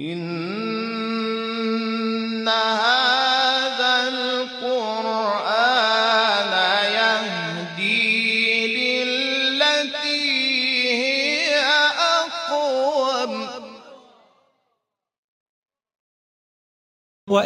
إن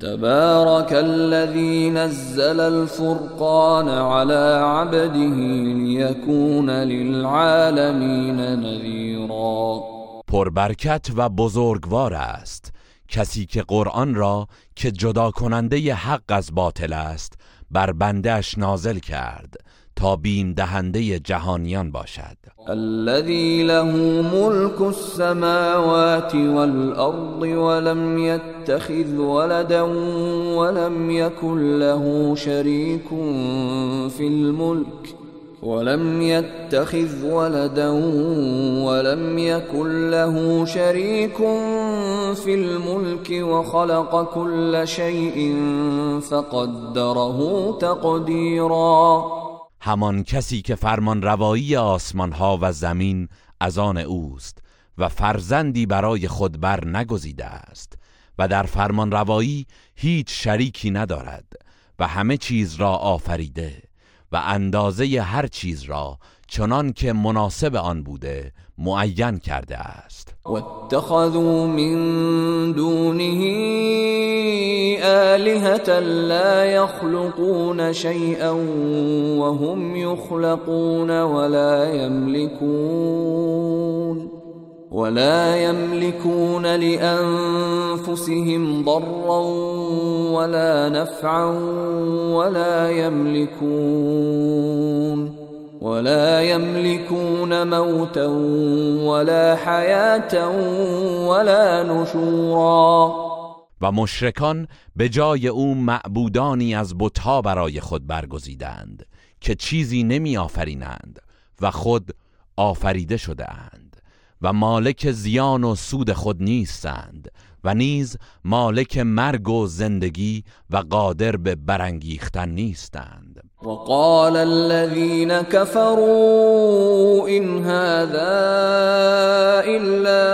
تبارك الذي نزل الفرقان على عبده ليكون للعالمين نذيرا. پربرکت و بزرگوار است. کسی که قرآن را که جدا کننده حق از باطل است بر بندهش نازل کرد. بیم دهنده جهانیان باشد. الذي له ملك السماوات والأرض ولم يتخذ ولدا ولم يكن له شريك في الملك ولم يتخذ ولدا ولم يكن له شريك في الملك وخلق كل شيء فقدره تقديرا. همان کسی که فرمان روایی آسمان ها و زمین از آن اوست و فرزندی برای خود بر نگزیده است و در فرمان روایی هیچ شریکی ندارد و همه چیز را آفریده و اندازه هر چیز را چنان که مناسب آن بوده معین کرده است. واتخذوا من دونه آلهة لا يخلقون شيئا وهم يخلقون ولا يملكون ولا يملكون لأنفسهم ضرا ولا نفعا ولا يملكون ولا يملكون موتا ولا حياة ولا نشورا. و مشرکان به جای او معبودانی از بتها برای خود برگزیدند که چیزی نمی آفرینند و خود آفریده شده اند و مالک زیان و سود خود نیستند و نیز مالک مرگ و زندگی و قادر به برانگیختن نیستند. وقال الذين كفروا إن هذا إلا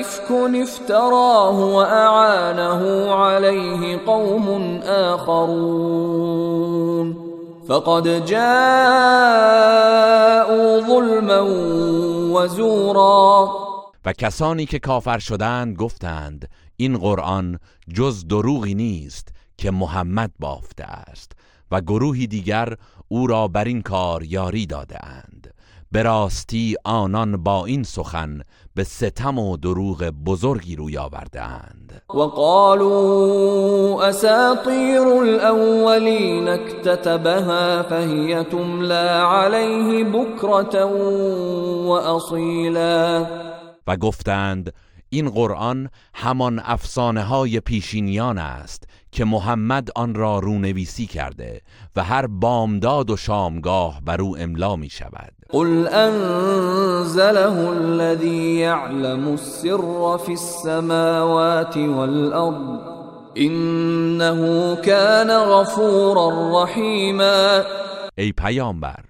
إفك افتراه وأعانه عليه قوم آخرون. فقد جاءوا ظلما وزورا. و کسانی که کافر شدند گفتند این قرآن جز دروغی نیست که محمد بافته است. و گروهی دیگر او را بر این کار یاری داده اند به راستی آنان با این سخن به ستم و دروغ بزرگی روی آورده اند وقالوا اساطير الاولين اكتتبها فهي تملى عليه بكرة واصيلا و گفتند این قرآن همان افسانه های پیشینیان است که محمد آن را رونویسی کرده و هر بامداد و شامگاه بر او املا می شود قل انزله الذي يعلم السر في السماوات والارض انه كان غفورا رحیما. ای پیامبر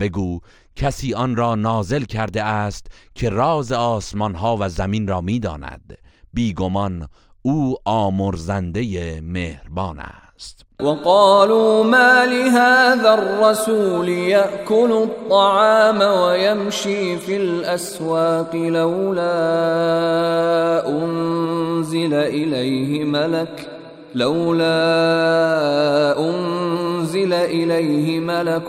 بگو کسی آن را نازل کرده است که راز آسمان ها و زمین را می‌داند. بیگمان او آمرزنده مهربان است. وقالوا ما لهذا الرسول يأكل الطعام ويمشي في الأسواق لولا أنزل إليه ملك لولا أنزل إليه ملك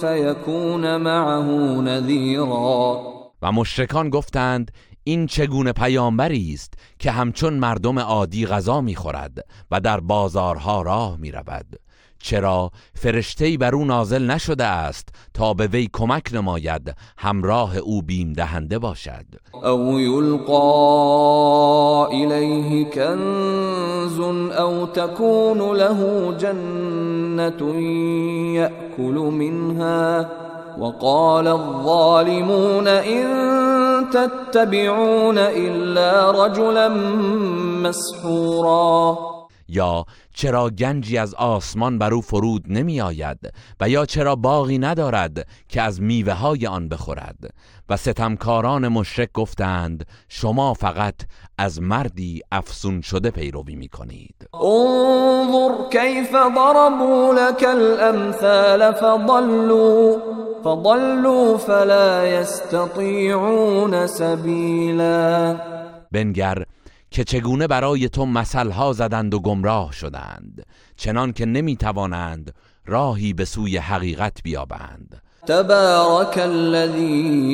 فيكون معه نذيرا. و مشرکان گفتند این چگونه پیامبری است که همچون مردم عادی غذا می‌خورد و در بازارها راه می‌رود؟ چرا فرشته‌ای بر او نازل نشده است تا به وی کمک نماید همراه او بیم دهنده باشد. او یلقا الیه کنز او تكون له جنت یأکل منها وقال الظالمون إن تتبعون إلا رجلا مسحورا. یا چرا گنجی از آسمان بر او فرود نمی آید و یا چرا باغی ندارد که از میوه های آن بخورد؟ و ستمکاران مشرک گفتند شما فقط از مردی افسون شده پیروی می کنید. انظر کیف ضربوا لك الامثال فضلوا فضلوا فلا يستطيعون سبیلا. بنگر که چگونه برای تو مثلها زدند و گمراه شدند چنان که نمی توانند راهی به سوی حقیقت بیابند. تبارك الذي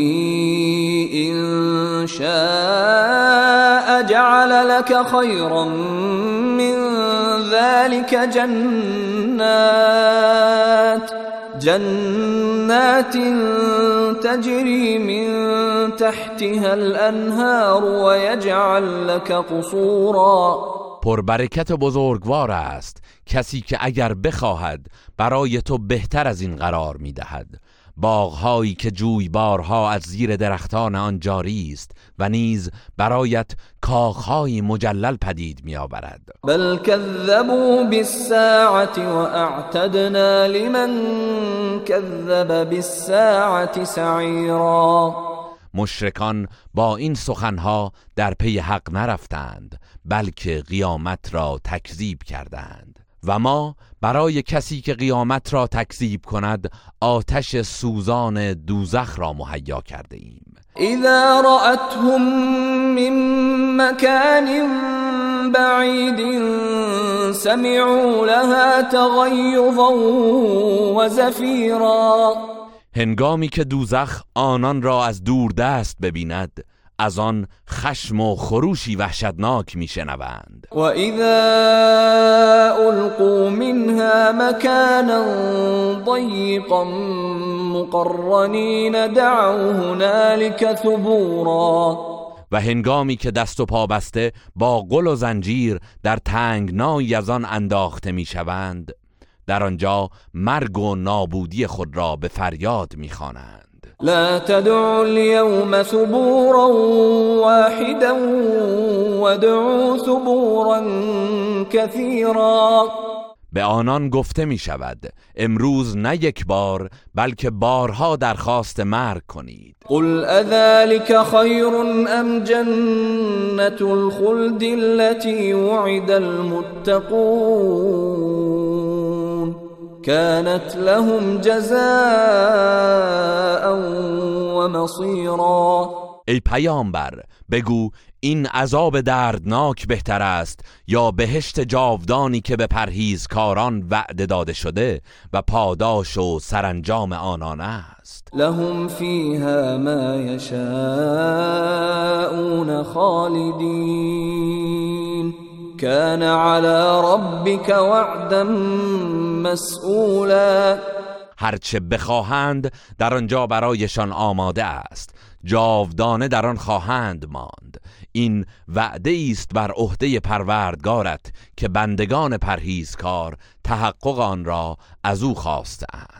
إن شاء جعل لك خيرا من ذلك جنات. جنات تجري من تحتها الانهار ويجعل لك قصورا. پربرکت بزرگوار است کسی که اگر بخواهد برای تو بهتر از این قرار می‌دهد. باغهایی که جویبارها از زیر درختان آن جاری است و نیز برایت کاخهایی مجلل پدید میآورد. بل كذبوا بالساعة واعتدنا لمن كذب بالساعة سعیرا. مشرکان با این سخنها در پی حق نرفتند بلکه قیامت را تکذیب کردند. و ما برای کسی که قیامت را تکذیب کند آتش سوزان دوزخ را مهیا کرده ایم. اذا رأتهم من مكان بعید سمعوا لها تغیظا و زفیرا. هنگامی که دوزخ آنان را از دور دست ببیند از آن خشم و خروشی وحشتناک میشنوند. و اذا القوا منها مكانا ضيقا مقرنین دعوا هنالك ثبورا. و هنگامی که دست و پا بسته با قل و زنجیر در تنگنایی از آن انداخته می‌شوند در آنجا مرگ و نابودی خود را به فریاد می‌خوانند. لا تدعوا اليوم ثبورا واحدا وادعوا ثبورا كثيرا. به آنان گفته می شود امروز نه یک بار بلکه بارها درخواست مرگ کنید. قل اذلك خیر ام جنت الخلد التي وعد المتقون. كانت لهم جزاء و مصیرا ای پیامبر بگو این عذاب دردناک بهتر است یا بهشت جاودانی که به پرهیزکاران وعده داده شده و پاداش و سرانجام آنان است؟ لهم فیها ما یشاءون خالدین. كان على ربك وعدا مسئولا هرچه بخواهند در آنجا برایشان آماده است. جاودانه در آن خواهند ماند. این وعده است بر عهده پروردگارت که بندگان پرهیزکار تحقق آن را از او خواستند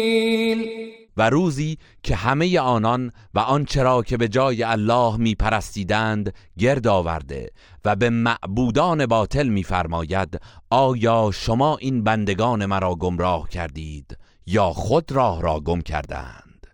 و روزی که همه آنان و آنچه را که به جای الله می پرستیدند گرد آورده و به معبودان باطل میفرماید آیا شما این بندگان مرا گمراه کردید یا خود راه را گم کردند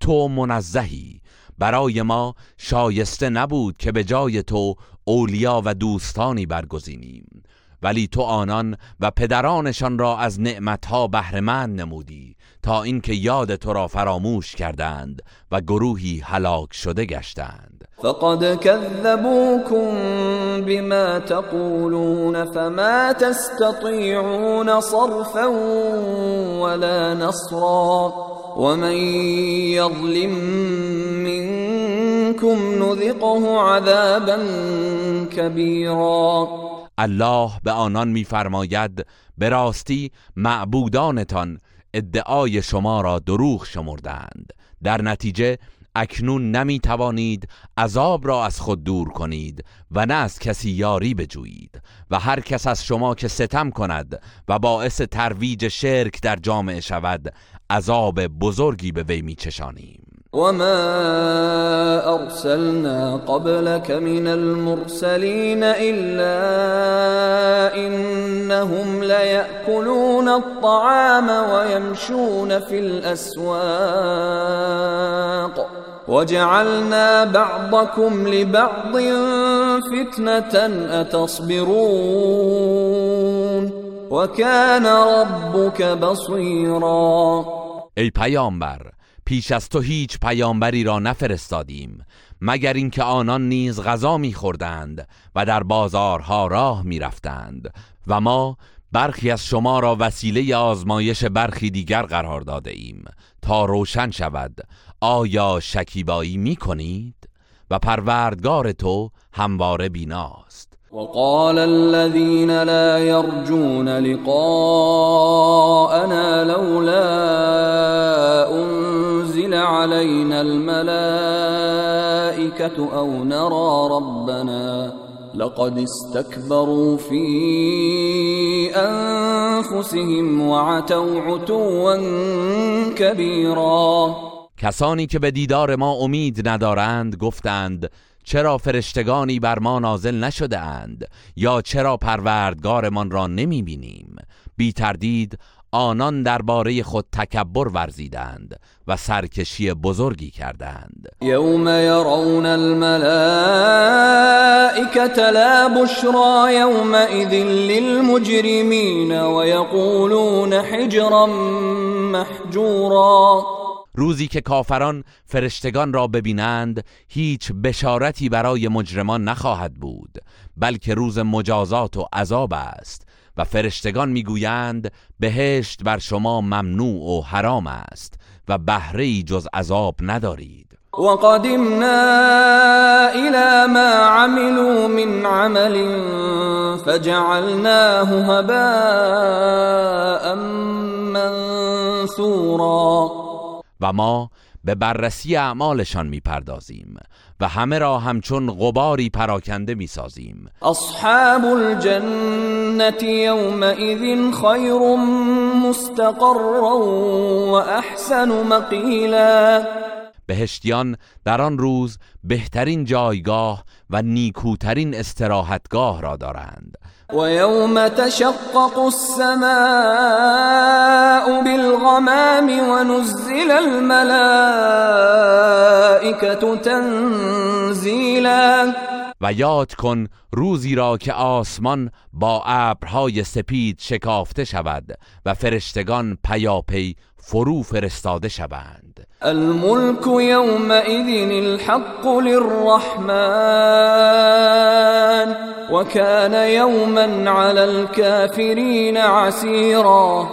تو منزهی. برای ما شایسته نبود که به جای تو اولیا و دوستانی برگزینیم. ولی تو آنان و پدرانشان را از نعمتها بهرهمند نمودی تا اینکه یاد تو را فراموش کردند و گروهی هلاک شده گشتند. فقد كذبوكم بما تقولون فما تستطيعون صرفا ولا نصرا ومن يظلم منكم نذقه عذابا كبيرا. الله به آنان میفرماید به راستی معبودانتان ادعای شما را دروغ شمردند در نتیجه اکنون نمی توانید عذاب را از خود دور کنید و نه از کسی یاری بجویید و هر کس از شما که ستم کند و باعث ترویج شرک در جامعه شود عذاب بزرگی به وی میچشانیم وما ارسلنا قبلك من المرسلين الا انهم ليأكلون الطعام ويمشون في الاسواق وجعلنا بعضكم لبعض فتنة اتصبرون وكان ربك بصيرا ای پیامبر پیش از تو هیچ پیامبری را نفرستادیم مگر اینکه آنان نیز غذا میخوردند و در بازارها راه می‌رفتند و ما برخی از شما را وسیله آزمایش برخی دیگر قرار داده ایم تا روشن شود آیا شکیبایی می کنید؟ و پروردگار تو همواره بیناست وقال الذين لا يرجون لقاءنا لولا أنزل علينا الملائكة أو نرى ربنا لقد استكبروا في أنفسهم وعتوا عتوا كبيرا. کسانی که به دیدار ما امید ندارند گفتند چرا فرشتگانی بر ما نازل نشده اند یا چرا پروردگارمان را نمی بینیم بی تردید آنان درباره خود تکبر ورزیدند و سرکشی بزرگی کردند یوم یرون الملائکت لا بشرا یومئذ للمجرمین ویقولون حجرا محجورا. روزی که کافران فرشتگان را ببینند هیچ بشارتی برای مجرمان نخواهد بود بلکه روز مجازات و عذاب است و فرشتگان می‌گویند بهشت بر شما ممنوع و حرام است و بهره جز عذاب ندارید. وقدمنا الى ما عملوا من عمل فجعلناه هباء منثورا. و ما به بررسی اعمالشان می‌پردازیم و همه را همچون غباری پراکنده می‌سازیم. اصحاب الجنة یومئذ خیر مستقرا و احسن مقیلا. بهشتیان در آن روز بهترین جایگاه و نیکوترین استراحتگاه را دارند. ويوم تشقق السماء بالغمام ونزل الملائكة تنزیلا و یاد کن روزی را که آسمان با ابرهای سپید شکافته شود و فرشتگان پیاپی فرو فرستاده شوند. الملك يومئذ الحق للرحمن وكان يوما على الكافرين عسيرا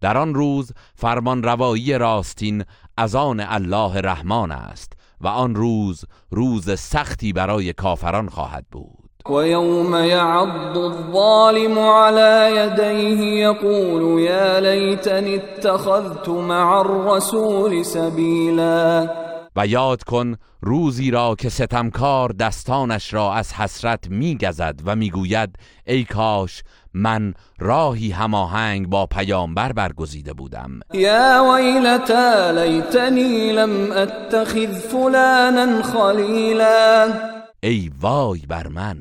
در آن روز فرمان روایی راستین از آن الله رحمان است. و آن روز روز سختی برای کافران خواهد بود. ويوم يعض الظالم على يديه يقول يا ليتني اتخذت مع الرسول سبيلا و یاد کن روزی را که ستمکار دستانش را از حسرت میگزد و می‌گوید ای کاش من راهی هماهنگ با پیامبر برگزیده بودم. یا ویلتا لیتنی لم اتخذ فلانا خلیلا. ای وای بر من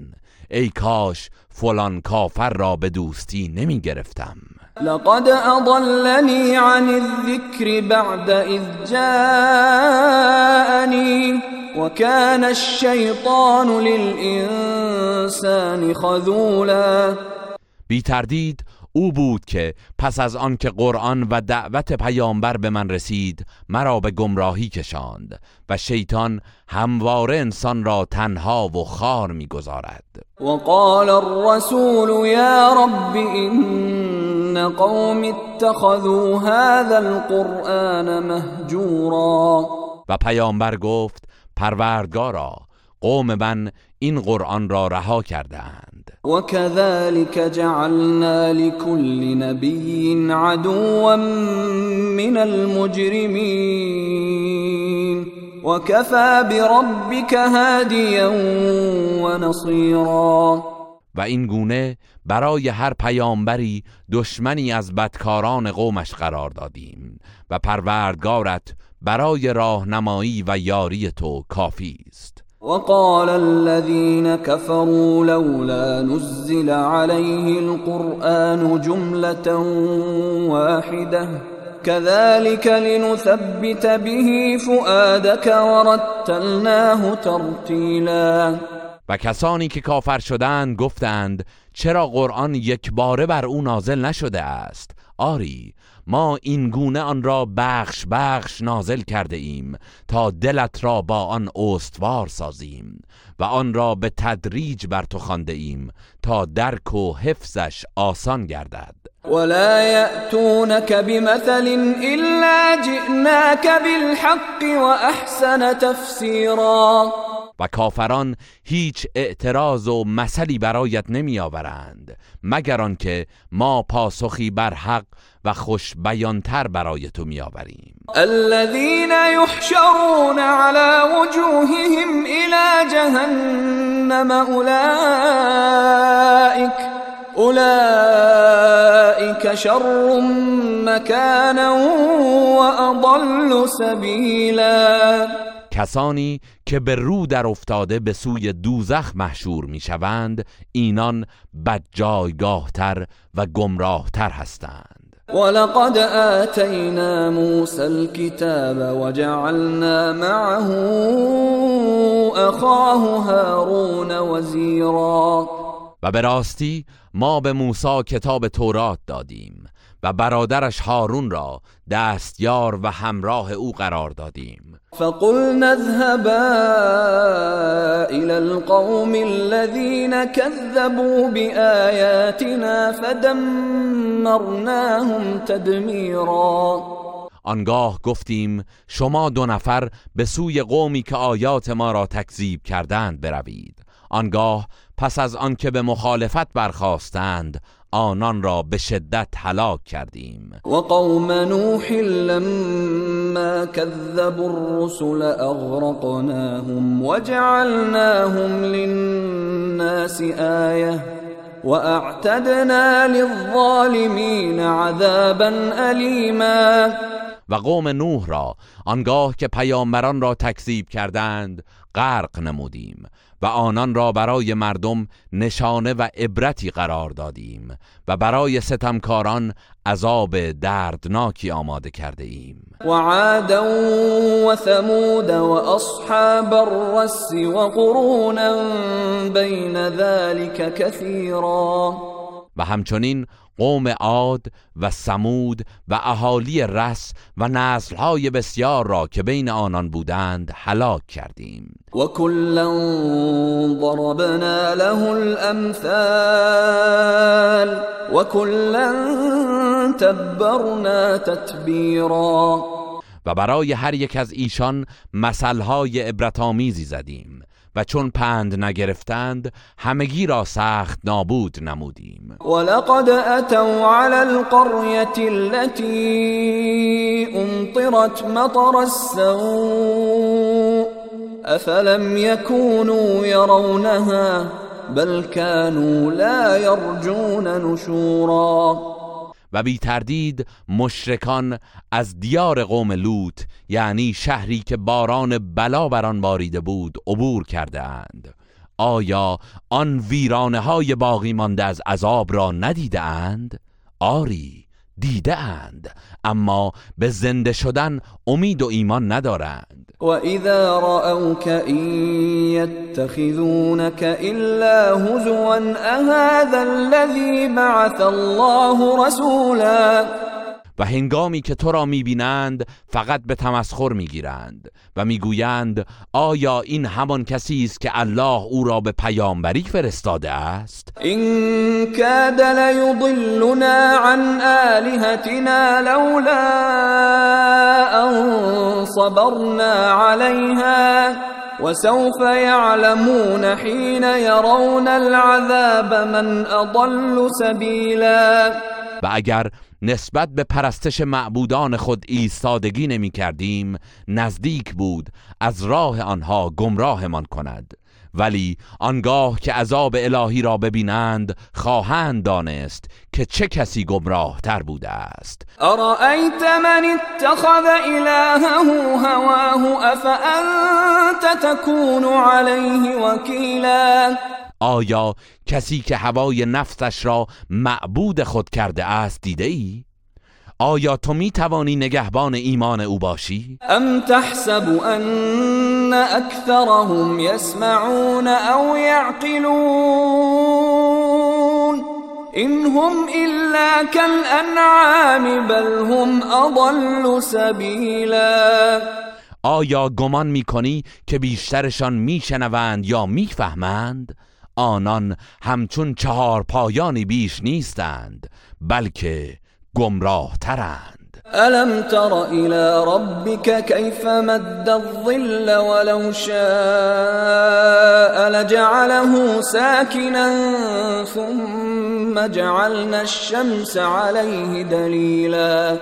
ای کاش فلان کافر را به دوستی نمی گرفتم لقد اضلنی عن الذکر بعد إذ جاءنی وكان الشیطان للإنسان خذولا. بی تردید او بود که پس از آن که قرآن و دعوت پیامبر به من رسید مرا به گمراهی کشاند و شیطان همواره انسان را تنها و خار می‌گذارد. وقال الرسول یا رب این قوم اتخذوا هذا القرآن مهجورا. و پیامبر گفت پروردگارا قوم من این قرآن را رها کردند وكذلك جعلنا لكل نبي عدوا من المجرمين وكفى بربك هاديا ونصيرا. و این گونه برای هر پیامبری دشمنی از بدکاران قومش قرار دادیم و پروردگارت برای راهنمایی و یاری تو کافی است. وقال الذين كفروا لولا نزل عليه القرآن جملة واحدة. كذلك لنثبت به فؤادك ورتلناه ترتیلا و کسانی که کافر شدند گفتند چرا قرآن یک باره بر او نازل نشده است؟ آری ما این گونه آن را بخش بخش نازل کرده ایم تا دلت را با آن استوار سازیم و آن را به تدریج بر تو خوانده ایم تا درک و حفظش آسان گردد. ولا يأتونك بمثل إلا جئناك بالحق وأحسن تفسیرا و کافران هیچ اعتراض و مثلی برایت نمی آورند مگر آنکه ما پاسخی بر حق و خوش بیانتر برای تو می آوریم الذين يحشرون على وجوههم الى جهنم اولئك اولئك شر مكانا واضل سبيلا کسانی که به رو در افتاده به سوی دوزخ محشور می شوند اینان بدجایگاهتر و گمراهتر هستند. ولقد آتینا موسى الكتاب وجعلنا معه اخاه هارون وزیرا. و به راستی ما به موسی کتاب تورات دادیم و برادرش هارون را دستیار و همراه او قرار دادیم. فقلنا اذهبا الى القوم الذين كذبوا بآياتنا فدمرناهم تدمیرا آنگاه گفتیم شما دو نفر به سوی قومی که آیات ما را تکذیب کردند بروید. آنگاه پس از آنکه به مخالفت برخواستند آنان را به شدت هلاک کردیم. و قوم نوح لما كذبوا الرسل اغرقناهم وجعلناهم للناس آیه واعتدنا للظالمین عذابا الیما و قوم نوح را آنگاه که پیامبران را تکذیب کردند غرق نمودیم. و آنان را برای مردم نشانه و عبرتی قرار دادیم و برای ستمکاران عذاب دردناکی آماده کرده ایم و عادا و ثمود و اصحاب الرس و قرونا بین ذلك کثیرا. و همچنین قوم عاد و سمود و اهالی رس و نسلهای بسیار را که بین آنان بودند هلاک کردیم. و کلا ضربنا له الامثال و کلا تبرنا تتبیرا. و برای هر یک از ایشان مثلهای عبرتآمیزی زدیم. و چون پند نگرفتند همگی را سخت نابود نمودیم. ولقد اتوا على القرية التي أمطرت مطر السوء أفلم يكونوا يرونها بل كانوا لا يرجون نشورا. و بی تردید مشرکان از دیار قوم لوط یعنی شهری که باران بلا بر آن باریده بود عبور کرده اند آیا آن ویرانه های باقی مانده از عذاب را ندیده اند؟ آری دیده اند اما به زنده شدن امید و ایمان ندارند. وإذا رأوك إن يتخذونك إلا هزوا أهذا الذي بعث الله رسولا و هنگامی که تو را می‌بینند فقط به تمسخر می‌گیرند و می‌گویند آیا این همان کسی است که الله او را به پیامبری فرستاده است؟ إن كاد ليضلنا عن آلهتنا لولا أن صبرنا عليها وسوف يعلمون حين يرون العذاب من أضل سبيلا و اگر نسبت به پرستش معبودان خود ایستادگی نمی کردیم نزدیک بود از راه آنها گمراهمان کند. ولی آنگاه که عذاب الهی را ببینند خواهند دانست که چه کسی گمراه تر بوده است. أرأيت من اتخذ إلهه هواه أفأنت تكون عليه وكيلا آیا کسی که هوای نفسش را معبود خود کرده است دیده ای؟ آیا تو می توانی نگهبان ایمان او باشی؟ أم تحسب أن أكثرهم يسمعون أو يعقلون إن هم إلا كالأنعام بل هم أضل سبيلا آیا گمان می کنی که بیشترشان می شنوند یا می فهمند؟ آنان همچون چهار پایانی بیش نیستند بلکه گمراه ترند ألم تر إلى ربك كيف مد الظل ولو شاء لجعله ساكنا ثم جعلنا الشمس عليه دليلا.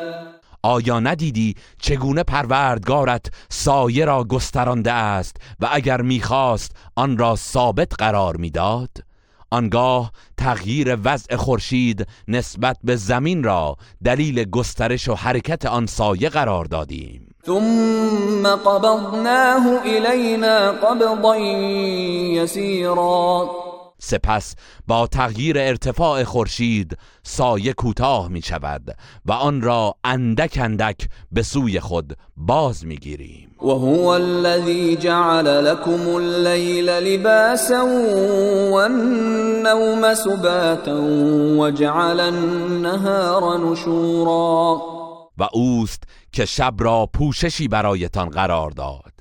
آیا ندیدی چگونه پروردگارت سایه را گسترانده است و اگر می‌خواست آن را ثابت قرار می‌داد؟ آنگاه تغییر وضع خورشید نسبت به زمین را دلیل گسترش و حرکت آن سایه قرار دادیم. ثم قبضناه إلينا قبضا يسيرا. سپس با تغییر ارتفاع خورشید سایه کوتاه می شود و آن را اندک اندک به سوی خود باز می گیریم وهو الذي جعل لكم الليل لباسا والنوم سباتا وجعل النهار نشورا. و اوست که شب را پوششی برایتان قرار داد.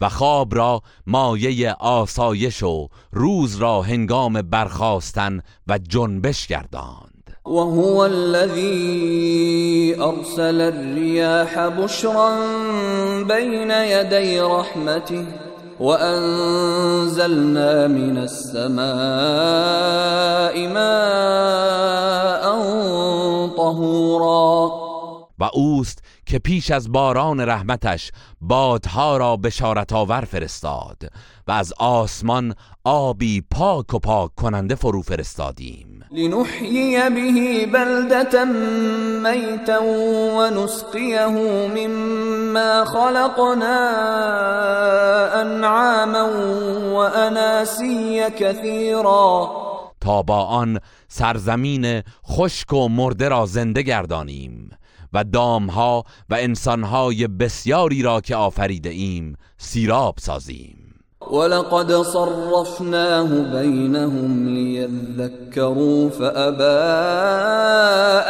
و خواب را مایه آسایش و روز را هنگام برخاستن و جنبش گرداند. وهو الذي أرسل الرياح بشرا بين يدي رحمته وأنزلنا من السماء ماء طهورا. و اوست که پیش از باران رحمتش بادها را بشارت آور فرستاد و از آسمان آبی پاک و پاک کننده فرو فرستادیم. لنحيي به بلدة ميتا ونسقيه مما خلقنا أنعاما وأناسيا كثيرا تا با آن سرزمین خشک و مرده را زنده گردانیم. و دامها و انسانهای بسیاری را که آفریده ایم سیراب سازیم. ولقد صرفناه بينهم ليذكروا فأبى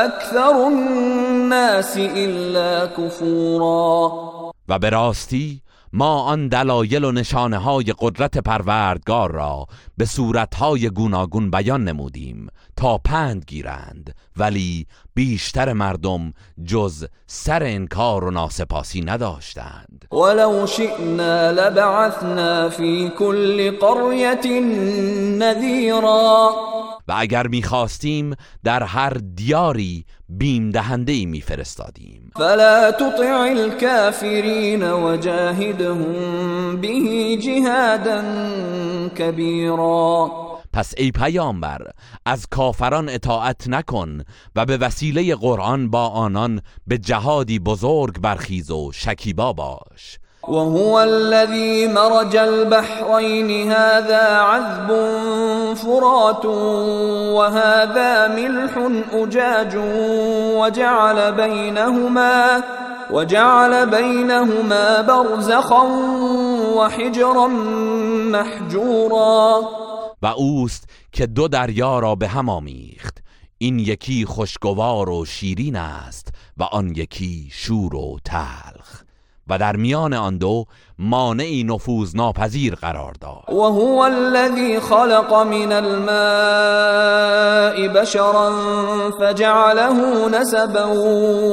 أكثر الناس إلا كفورا و به راستی ما آن دلایل و نشانه های قدرت پروردگار را به صورتهای گوناگون بیان نمودیم تا پند گیرند ولی بیشتر مردم جز سر انکار و ناسپاسی نداشتند. ولو شئنا لبعثنا في كل قرية نذيرا و اگر می‌خواستیم در هر دیاری بیم دهنده ای میفرستادیم. فلا تطع الكافرین وجاهدهم به جهادا کبیرا. پس ای پیامبر از کافران اطاعت نکن و به وسیله قرآن با آنان به جهادی بزرگ برخیز و شکیبا باش. وهو الذي مرج البحرين هذا عذب فرات وهذا ملح أجاج وجعل بينهما وجعل بينهما برزخا وحجرا محجورا. و اوست که دو دریا را به هم آمیخت. این یکی خوشگوار و شیرین است و آن یکی شور و تلخ. و در میان آن دو مانعی نفوذ ناپذیر قرار داد. و هو الذي خلق من الماء بشرا فجعله نسبا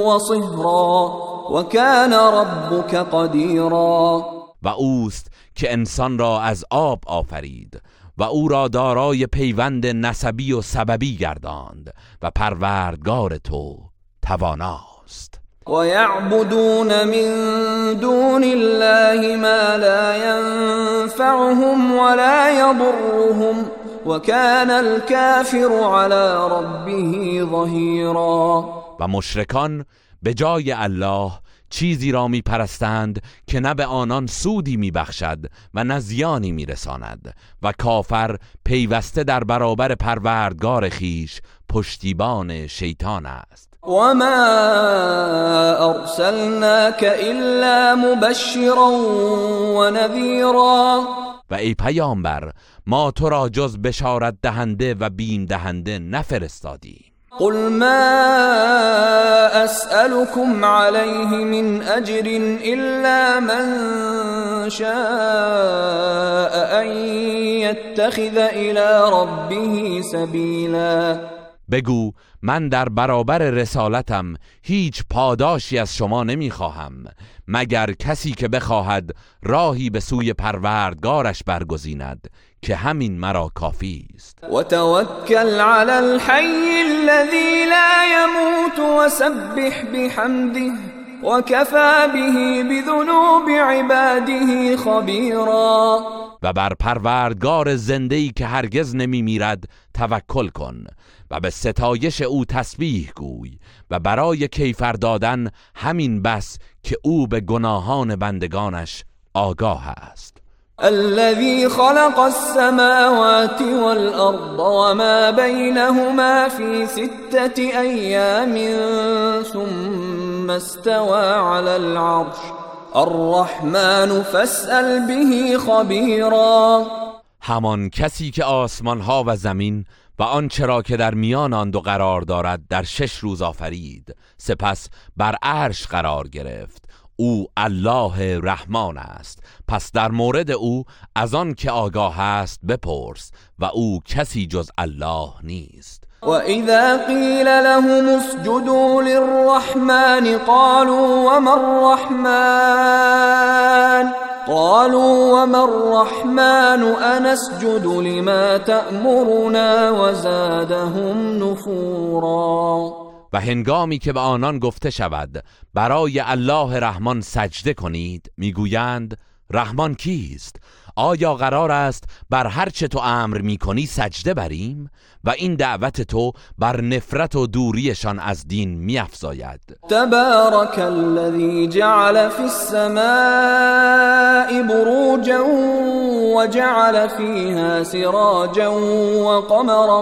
وصهرا وكان ربك قديرا و اوست که انسان را از آب آفرید و او را دارای پیوند نسبی و سببی گرداند و پروردگار تو تواناست. ويعبدون من دون الله ما لا ينفعهم ولا يضرهم وكان الكافر على ربه ظهيرا. و مشرکان به جای الله چیزی را می پرستند که نه به آنان سودی می بخشد و نه زیانی می رساند و کافر پیوسته در برابر پروردگار خیش پشتیبان شیطان است. وما ارسلناك الا مبشرا ونذيرا. و ای پیامبر ما تو را جز بشارت دهنده و بیم دهنده نفرستادیم. قل ما اسألكم عليه من اجر الا من شاء ان يتخذ الى ربه سبيلا. بگو من در برابر رسالتم هیچ پاداشی از شما نمی‌خواهم مگر کسی که بخواهد راهی به سوی پروردگارش برگزیند. که همین مرا کافی است. و توکل علی الحی الذی لا يموت وسبح بحمده وكفى به بذنوب عباده خبیرا. و بر پروردگار زنده ای که هرگز نمی میرد توکل کن و به ستایش او تسبیح گوی و برای کیفر دادن همین بس که او به گناهان بندگانش آگاه است. الذي خلق السماوات والأرض وما بينهما في ستة أيام ثم استوى على العرش. الرحمن فاسأل به خبيرا. همان کسی که آسمان ها و زمین و آنچه را که در میان آن دو قرار دارد در شش روز آفرید. سپس بر عرش قرار گرفت. او الله رحمان است. پس در مورد او از آن که آگاه است بپرس و او کسی جز الله نیست. وإذا قيل لهم اسجدوا للرحمن قالوا وما الرحمن؟ قالوا وما الرحمن؟ أنسجد لما تأمرنا وزادهم نفورا. و هنگامی که به آنان گفته شود برای الله رحمان سجده کنید می‌گویند رحمان کیست؟ آیا قرار است بر هر چه تو امر می‌کنی سجده بریم؟ و این دعوت تو بر نفرت و دوریشان از دین میافزاید. تبارك الذي جعل في السماء بروجا وجعل فيها سراجا وقمرا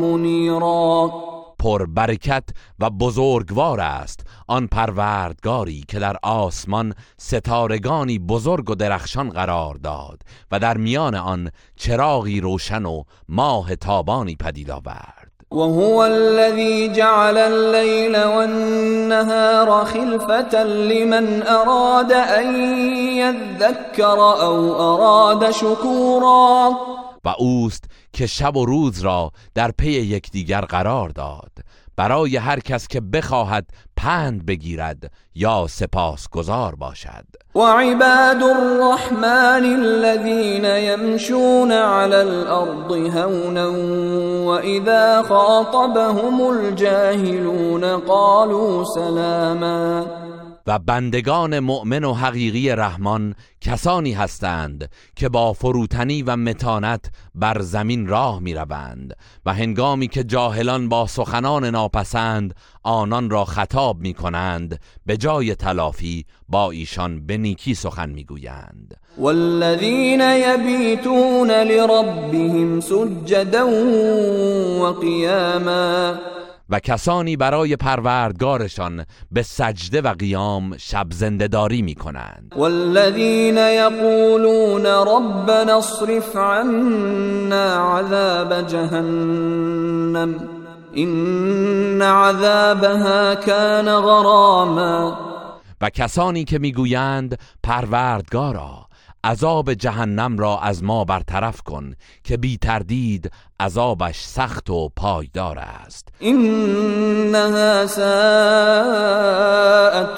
منيرا پر برکت و بزرگوار است. آن پروردگاری که در آسمان ستارگانی بزرگ و درخشان قرار داد و در میان آن چراغی روشن و ماه تابانی پدید آورد. وهو الذي جعل الليل والنهار خلفة لمن أراد أن يذكر أو أراد شكورا و اوست که شب و روز را در پی یکدیگر قرار داد. برای هر کس که بخواهد پند بگیرد یا سپاس گذار باشد. وعباد الرحمن الذين يمشون على الأرض هونا وإذا خاطبهم الجاهلون قالوا سلاما. و بندگان مؤمن و حقیقی رحمان کسانی هستند که با فروتنی و متانت بر زمین راه می روند و هنگامی که جاهلان با سخنان ناپسند آنان را خطاب می کنند به جای تلافی با ایشان به نیکی سخن می گویند والذین یبیتون لربهم سجدا و قیاما و کسانی برای پروردگارشان به سجده و قیام شب زندهداری می کنند والذین یقولون ربنا اصرف عنا عذاب جهنم این عذابها کان غراما. و کسانی که می‌گویند پروردگارا عذاب جهنم را از ما برطرف کن که بی تردید عذابش سخت و پایدار است. اینها ساعت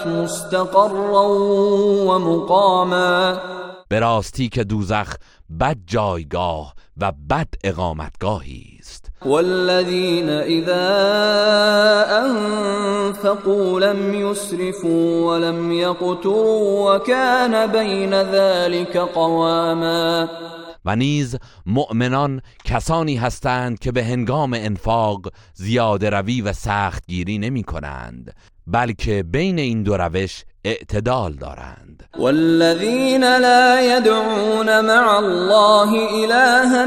مستقرا و مقاما. به راستی که دوزخ بد جایگاه و بد اقامتگاهی است. والذین اذا انفقوا لم يسرفوا ولم يقتروا وكان بين ذلك قواما. و نیز مؤمنان کسانی هستند که به هنگام انفاق زیاده روی و سختگیری نمی کنند بلکه بین این دو روش اعتدال دارند. والذین لا يدعون مع الله إلها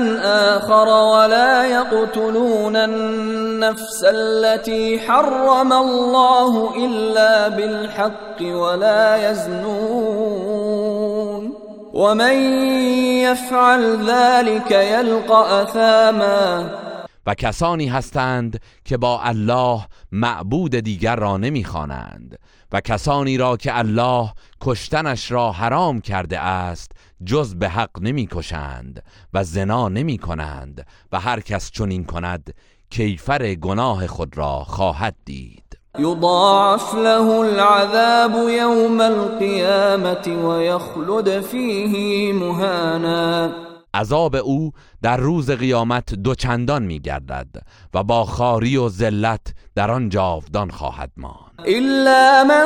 آخر ولا يقتلون النفس التي حرم الله إلا بالحق ولا يزنون ومن يفعل ذلك يلقى أثاما و کسانی هستند که با الله معبود دیگر را نمی‌خوانند. و کسانی را که الله کشتنش را حرام کرده است جز به حق نمی‌کشند و زنا نمی کنند و هر کس چنین کند کیفر گناه خود را خواهد دید. يضاعف له العذاب يوم القيامة ويخلد فيه مهانا. عذاب او در روز قیامت دوچندان می گردد و با خاری و ذلت در آن جاودان خواهد ماند. إلا من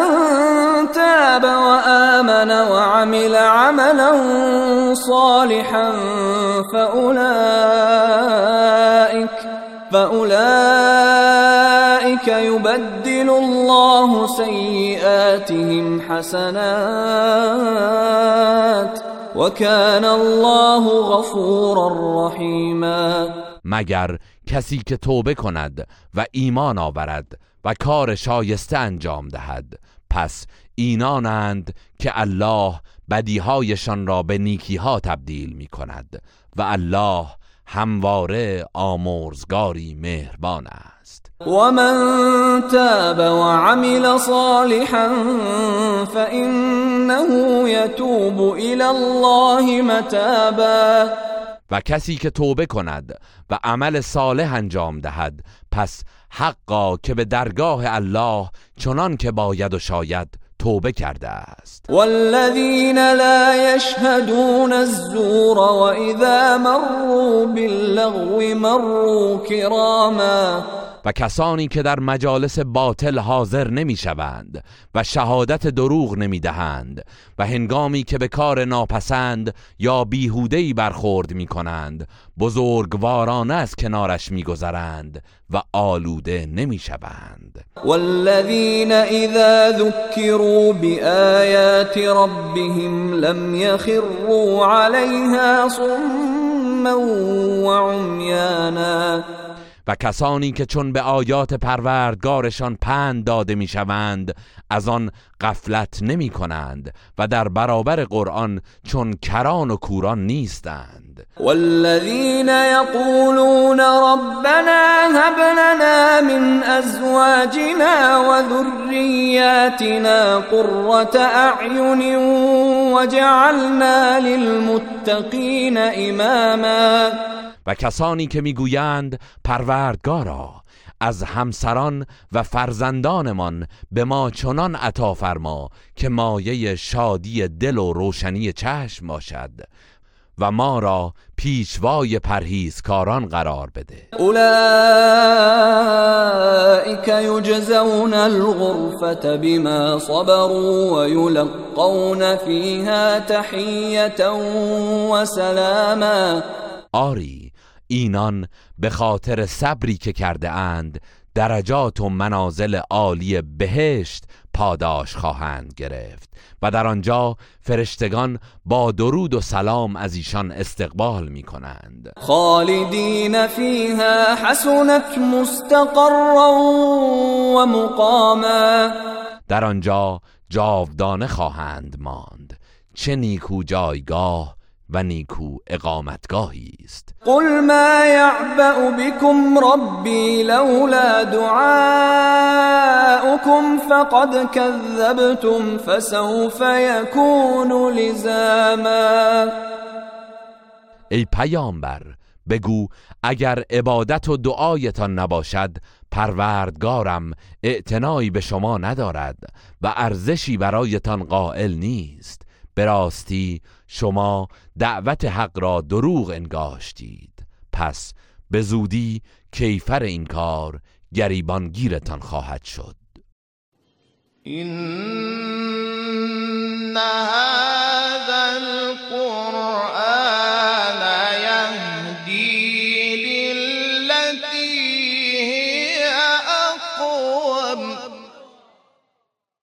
تاب وآمن وعمل عملا صالحا فأولئك فأولئك يبدل الله سيئاتهم حسنات. وكان الله غفورا رحيما. مگر کسی که توبه کند و ایمان آورد و کار شایسته انجام دهد. پس اینانند که الله بدیهایشان را به نیکیها تبدیل می کند و الله همواره آمرزگاری مهربان است. ومن تاب وعمل صالحا فإنه يتوب إلى الله متابا. و کسی که توبه کند و عمل صالح انجام دهد پس حقا که به درگاه الله چنان که باید و شاید توبه کرده است. والذین لا يشهدون الزور وإذا مروا باللغو مروا كراما. و کسانی که در مجالس باطل حاضر نمی شوند و شهادت دروغ نمی دهند و هنگامی که به کار ناپسند یا بیهودهی برخورد می کنند بزرگوارانه از کنارش می گذرند و آلوده نمی شوند والذین اذا ذکروا بآیات ربهم لم يخروا عليها صما وعميانا و کسانی که چون به آیات پروردگارشان پند داده می‌شوند از آن غفلت نمی کنند و در برابر قرآن چون کران و کوران نیستند. والذین یقولون ربنا هب لنا من ازواجنا وذرياتنا قرة اعین وجعلنا للمتقین اماما. و کسانی که می‌گویند پروردگارا از همسران و فرزندانمان به ما چنان عطا فرما که مایه شادی دل و روشنی چشم باشد و ما را پیشوای پرهیزکاران قرار بده. اولئک یجزون الغرفة بما صبروا ويلقون فيها تحیة و سلاما. آری اینان به خاطر صبری که کرده اند درجات و منازل عالی بهشت پاداش خواهند گرفت. و در آنجا فرشتگان با درود و سلام از ایشان استقبال می کنند. خالدین فیها حسنت مستقرا و مقاما. در آنجا جاودانه خواهند ماند. چه نیکو جایگاه و نیکو اقامتگاهی است. قل ما یعبأ بكم ربی لولا دعاؤكم فقد كذبتم فسوف يكون لزاما. ای پیامبر بگو اگر عبادت و دعایتان نباشد پروردگارم اعتنایی به شما ندارد و ارزشی برایتان قائل نیست. به راستی شما دعوت حق را دروغ انگاشتید. پس به زودی کیفر این کار گریبان گیرتان خواهد شد. این